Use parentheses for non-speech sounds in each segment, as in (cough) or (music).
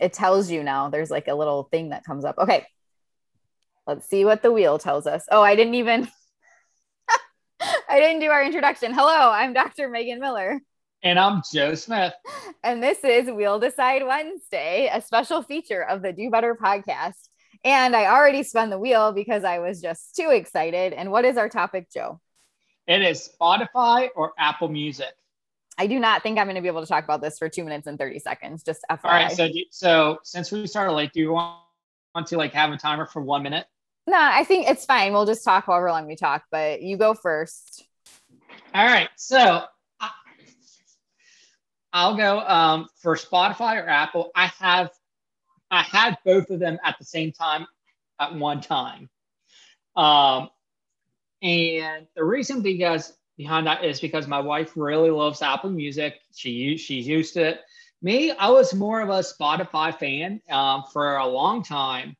It tells you now. There's like a little thing that comes up. Okay. Let's see what the wheel tells us. Oh, I didn't even (laughs) I didn't do our introduction. Hello, I'm Dr. Megan Miller. And I'm Joe Smith. And this is Wheel Decide Wednesday, a special feature of the Do Better podcast. And I already spun the wheel because I was just too excited. And what is our topic, Joe? It is Spotify or Apple Music. I do not think I'm going to be able to talk about this for two minutes and 30 seconds. Just FYI. All right. So, so since we started late, do you want, want to like have a timer for one minute? No, I think it's fine. We'll just talk however long we talk, but you go first. All right. So I'll go um, for Spotify or Apple. I have I had both of them at the same time at one time. Um, and the reason because behind that is because my wife really loves Apple Music. She she's used to it. Me, I was more of a Spotify fan um, for a long time.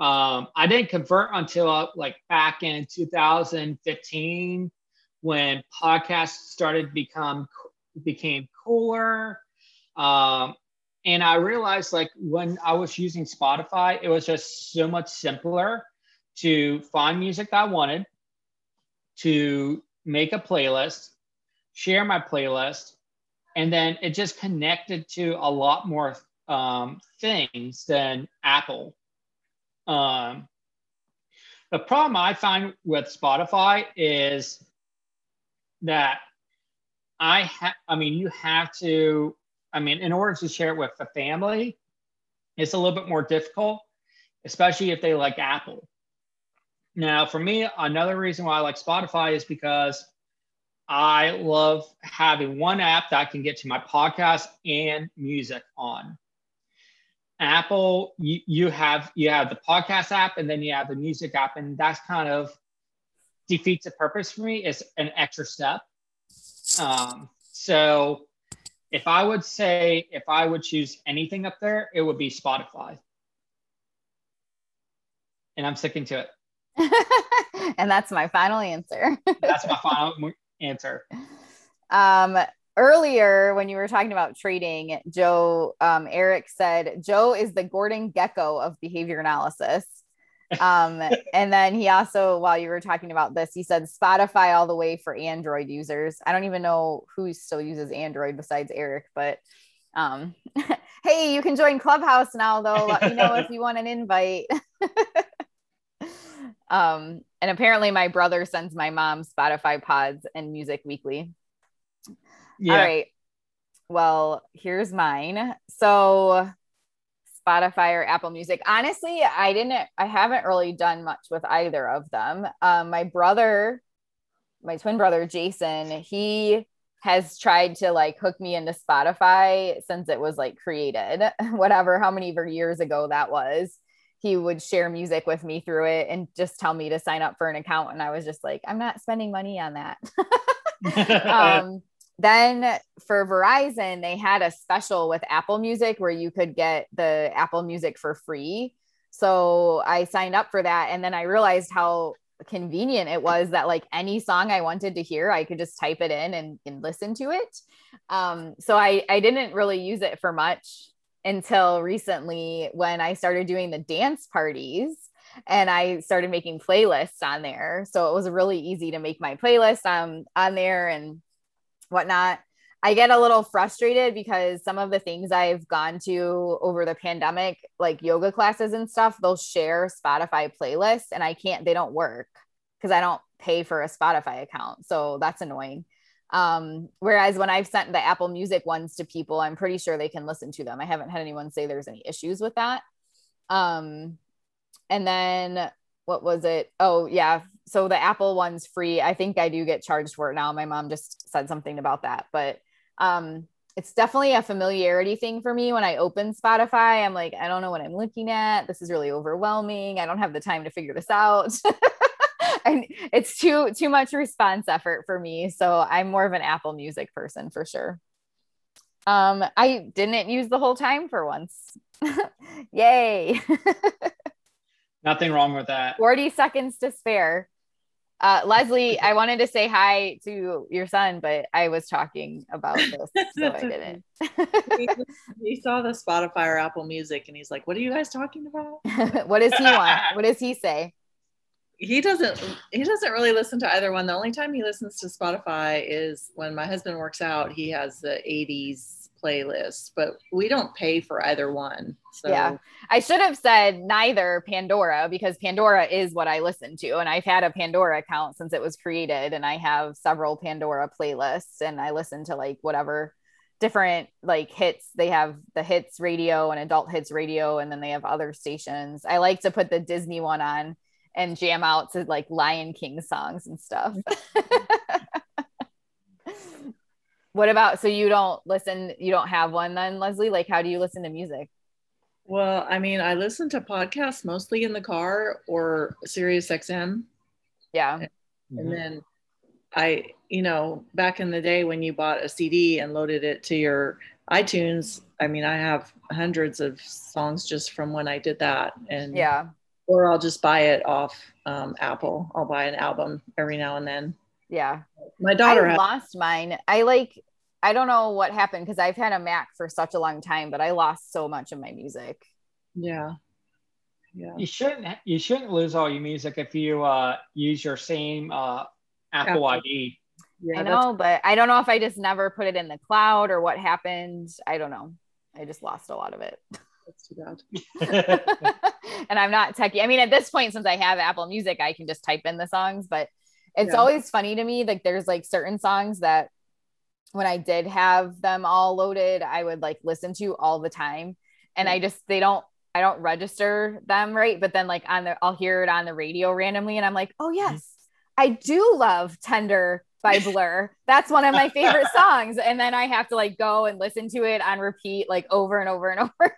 Um, I didn't convert until uh, like back in 2015 when podcasts started to become became cooler. Um, and I realized like when I was using Spotify, it was just so much simpler to find music that I wanted, to make a playlist, share my playlist, and then it just connected to a lot more um, things than Apple. Um, the problem I find with Spotify is that I have, I mean, you have to, I mean, in order to share it with the family, it's a little bit more difficult, especially if they like Apple. Now, for me, another reason why I like Spotify is because I love having one app that I can get to my podcast and music on. Apple, you, you have you have the podcast app and then you have the music app, and that's kind of defeats the purpose for me. It's an extra step. Um, so if I would say if I would choose anything up there, it would be Spotify. And I'm sticking to it. (laughs) and that's my final answer. that's my (laughs) final answer. Um, earlier when you were talking about trading, Joe, um, Eric said Joe is the Gordon Gekko of behavior analysis (laughs) um, and then he also, while you were talking about this, he said Spotify all the way for Android users. I don't even know who still uses Android besides Eric, but um, hey, you can join Clubhouse now, though. Let me know if you want an invite. Um, and apparently, my brother sends my mom Spotify pods and music weekly. Yeah. All right. Well, here's mine. So Spotify or Apple Music. Honestly, I didn't, I haven't really done much with either of them. Um, my brother, my twin brother, Jason, he has tried to like hook me into Spotify since it was like created, (laughs) whatever, how many years ago that was. He would share music with me through it and just tell me to sign up for an account. And I was just like, I'm not spending money on that. (laughs) (laughs) um, then for Verizon, they had a special with Apple Music where you could get the Apple Music for free. So I signed up for that. And then I realized how convenient it was that like any song I wanted to hear, I could just type it in and, and listen to it. Um, so I, I didn't really use it for much until recently when I started doing the dance parties and I started making playlists on there. So it was really easy to make my playlist um, on there and whatnot. I get a little frustrated because some of the things I've gone to over the pandemic, like yoga classes and stuff, they'll share Spotify playlists and I can't, they don't work because I don't pay for a Spotify account. So that's annoying. Um, whereas when I've sent the Apple Music ones to people, I'm pretty sure they can listen to them. I haven't had anyone say there's any issues with that. Um, and then what was it? Oh, yeah. So the Apple one's free. I think I do get charged for it now. My mom just said something about that, but um, it's definitely a familiarity thing for me when I open Spotify. I'm like, I don't know what I'm looking at. This is really overwhelming. I don't have the time to figure this out. (laughs) (laughs) and it's too too much response effort for me. So I'm more of an Apple Music person for sure. Um, I didn't use the whole time for once. (laughs) Yay. (laughs) Nothing wrong with that. 40 seconds to spare. Uh, Leslie, I wanted to say hi to your son, but I was talking about this, so I didn't. he, he saw the Spotify or Apple Music, and he's like, "What are you guys talking about?" what does he want? What does he say? He doesn't. He doesn't really listen to either one. The only time he listens to Spotify is when my husband works out. He has the '80s playlist, but we don't pay for either one. So yeah, I should have said neither Pandora because Pandora is what I listen to. And I've had a Pandora account since it was created, and I have several Pandora playlists, and I listen to like whatever different like hits they have the hits radio and adult hits radio and then they have other stations i like to put the disney one on and jam out to like lion king songs and stuff. (laughs) What about so you don't listen you don't have one then leslie? Like how do you listen to music? Well i mean i listen to podcasts mostly in the car or sirius xm yeah. And, mm-hmm. then i you know back in the day when you bought a cd and loaded it to your itunes i mean i have hundreds of songs just from when i did that. And yeah or i'll just buy it off um, apple i'll buy an album every now and then yeah. My daughter I lost mine. I like I don't know what happened because I've had a Mac for such a long time, but I lost so much of my music. Yeah. Yeah. You shouldn't you shouldn't lose all your music if you uh, use your same uh, Apple, Apple. ID. Yeah, I know, but I don't know if I just never put it in the cloud or what happened. I don't know. I just lost a lot of it. (laughs) That's too bad. (laughs) (laughs) and I'm not techie. I mean, at this point, since I have Apple Music, I can just type in the songs, but it's yeah. always funny to me like there's like certain songs that when I did have them all loaded, I would like listen to all the time. And I just they don't I don't register them right, but then like on the I'll hear it on the radio randomly and I'm like, "Oh mm-hmm. yes, I do love Tender by (laughs) Blur. That's one of my favorite songs." And then I have to like go and listen to it on repeat like over and over and over.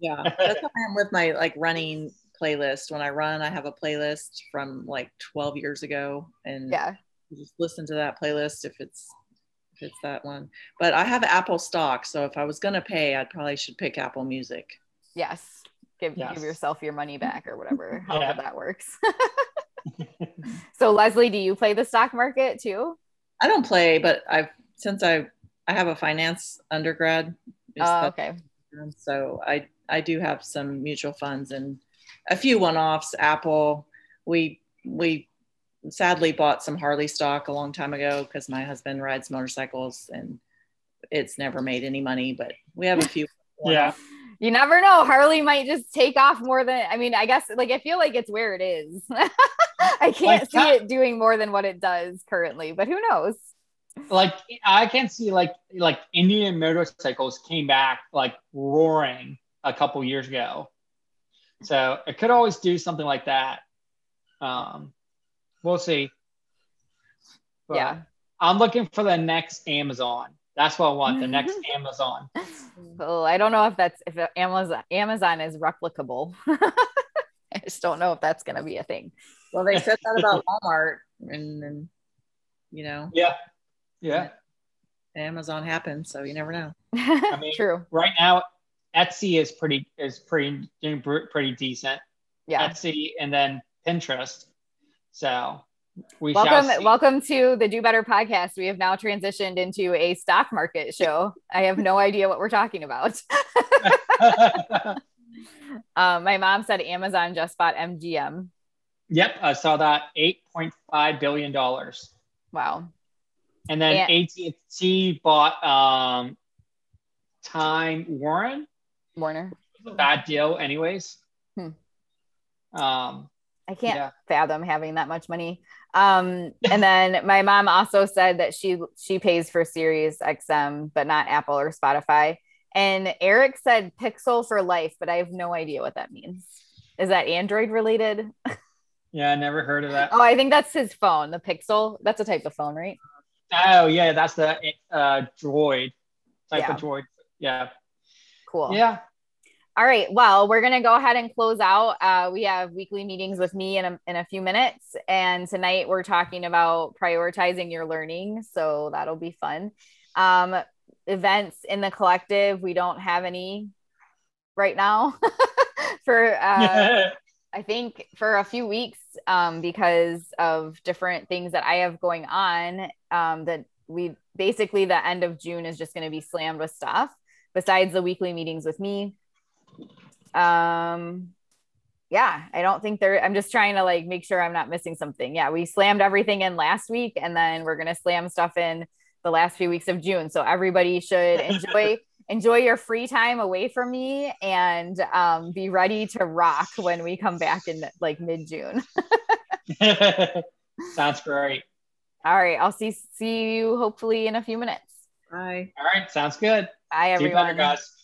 Yeah. (laughs) That's how I am with my like running playlist. When I run, I have a playlist from like 12 years ago, and yeah, just listen to that playlist if it's if it's that one. But I have Apple stock, so if I was gonna pay, I probably should pick Apple Music. Yes, give yes. give yourself your money back or whatever, (laughs) however yeah. that works. (laughs) so Leslie, do you play the stock market too? I don't play, but I've since I I have a finance undergrad. Oh, okay. So I I do have some mutual funds and a few one-offs. Apple, we we sadly bought some Harley stock a long time ago because my husband rides motorcycles and it's never made any money. But we have a few. (laughs) yeah. You never know. Harley might just take off more than I mean, I guess like I feel like it's where it is. (laughs) I can't like, see it doing more than what it does currently, but who knows? Like I can see like like Indian motorcycles came back like roaring a couple years ago. So it could always do something like that. Um, we'll see. But yeah. I'm looking for the next Amazon. That's what I want. The next (laughs) Amazon. Well, I don't know if that's if Amazon Amazon is replicable. (laughs) I just don't know if that's going to be a thing. Well, they said that about (laughs) Walmart, and then you know. Yeah. Yeah. Amazon happens, so you never know. I mean, True. Right now, Etsy is pretty is pretty doing pretty decent. Yeah. Etsy and then Pinterest. So we welcome welcome to the Do Better podcast. We have now transitioned into a stock market show. I have no idea what we're talking about. um, (laughs) (laughs) my mom said Amazon just bought MGM. Yep, I saw that eight point five billion dollars. Wow. And then AT and T bought um, Time Warren. Warner. Bad deal, anyways. Hmm. Um, I can't yeah. fathom having that much money. Um, and then (laughs) my mom also said that she she pays for Sirius XM, but not Apple or Spotify. And Eric said Pixel for life, but I have no idea what that means. Is that Android related? (laughs) Yeah, I never heard of that. Oh, I think that's his phone, the Pixel. That's a type of phone, right? Oh, yeah, that's the uh, Droid type yeah. of Droid. Yeah. Cool. Yeah. All right. Well, we're going to go ahead and close out. Uh, we have weekly meetings with me in a, in a few minutes. And tonight we're talking about prioritizing your learning. So that'll be fun. Um, events in the collective, we don't have any right now (laughs) for, uh, (laughs) I think for a few weeks, um, because of different things that I have going on, um, that we basically the end of June is just going to be slammed with stuff besides the weekly meetings with me. Um, yeah, I don't think there, I'm just trying to like make sure I'm not missing something. Yeah, we slammed everything in last week and then we're going to slam stuff in the last few weeks of June. So everybody should enjoy (laughs) enjoy your free time away from me and um, be ready to rock when we come back in like mid June. (laughs) (laughs) Sounds great. All right. I'll see see you hopefully in a few minutes. Bye. All right. Sounds good. Bye, everyone. See you better, guys.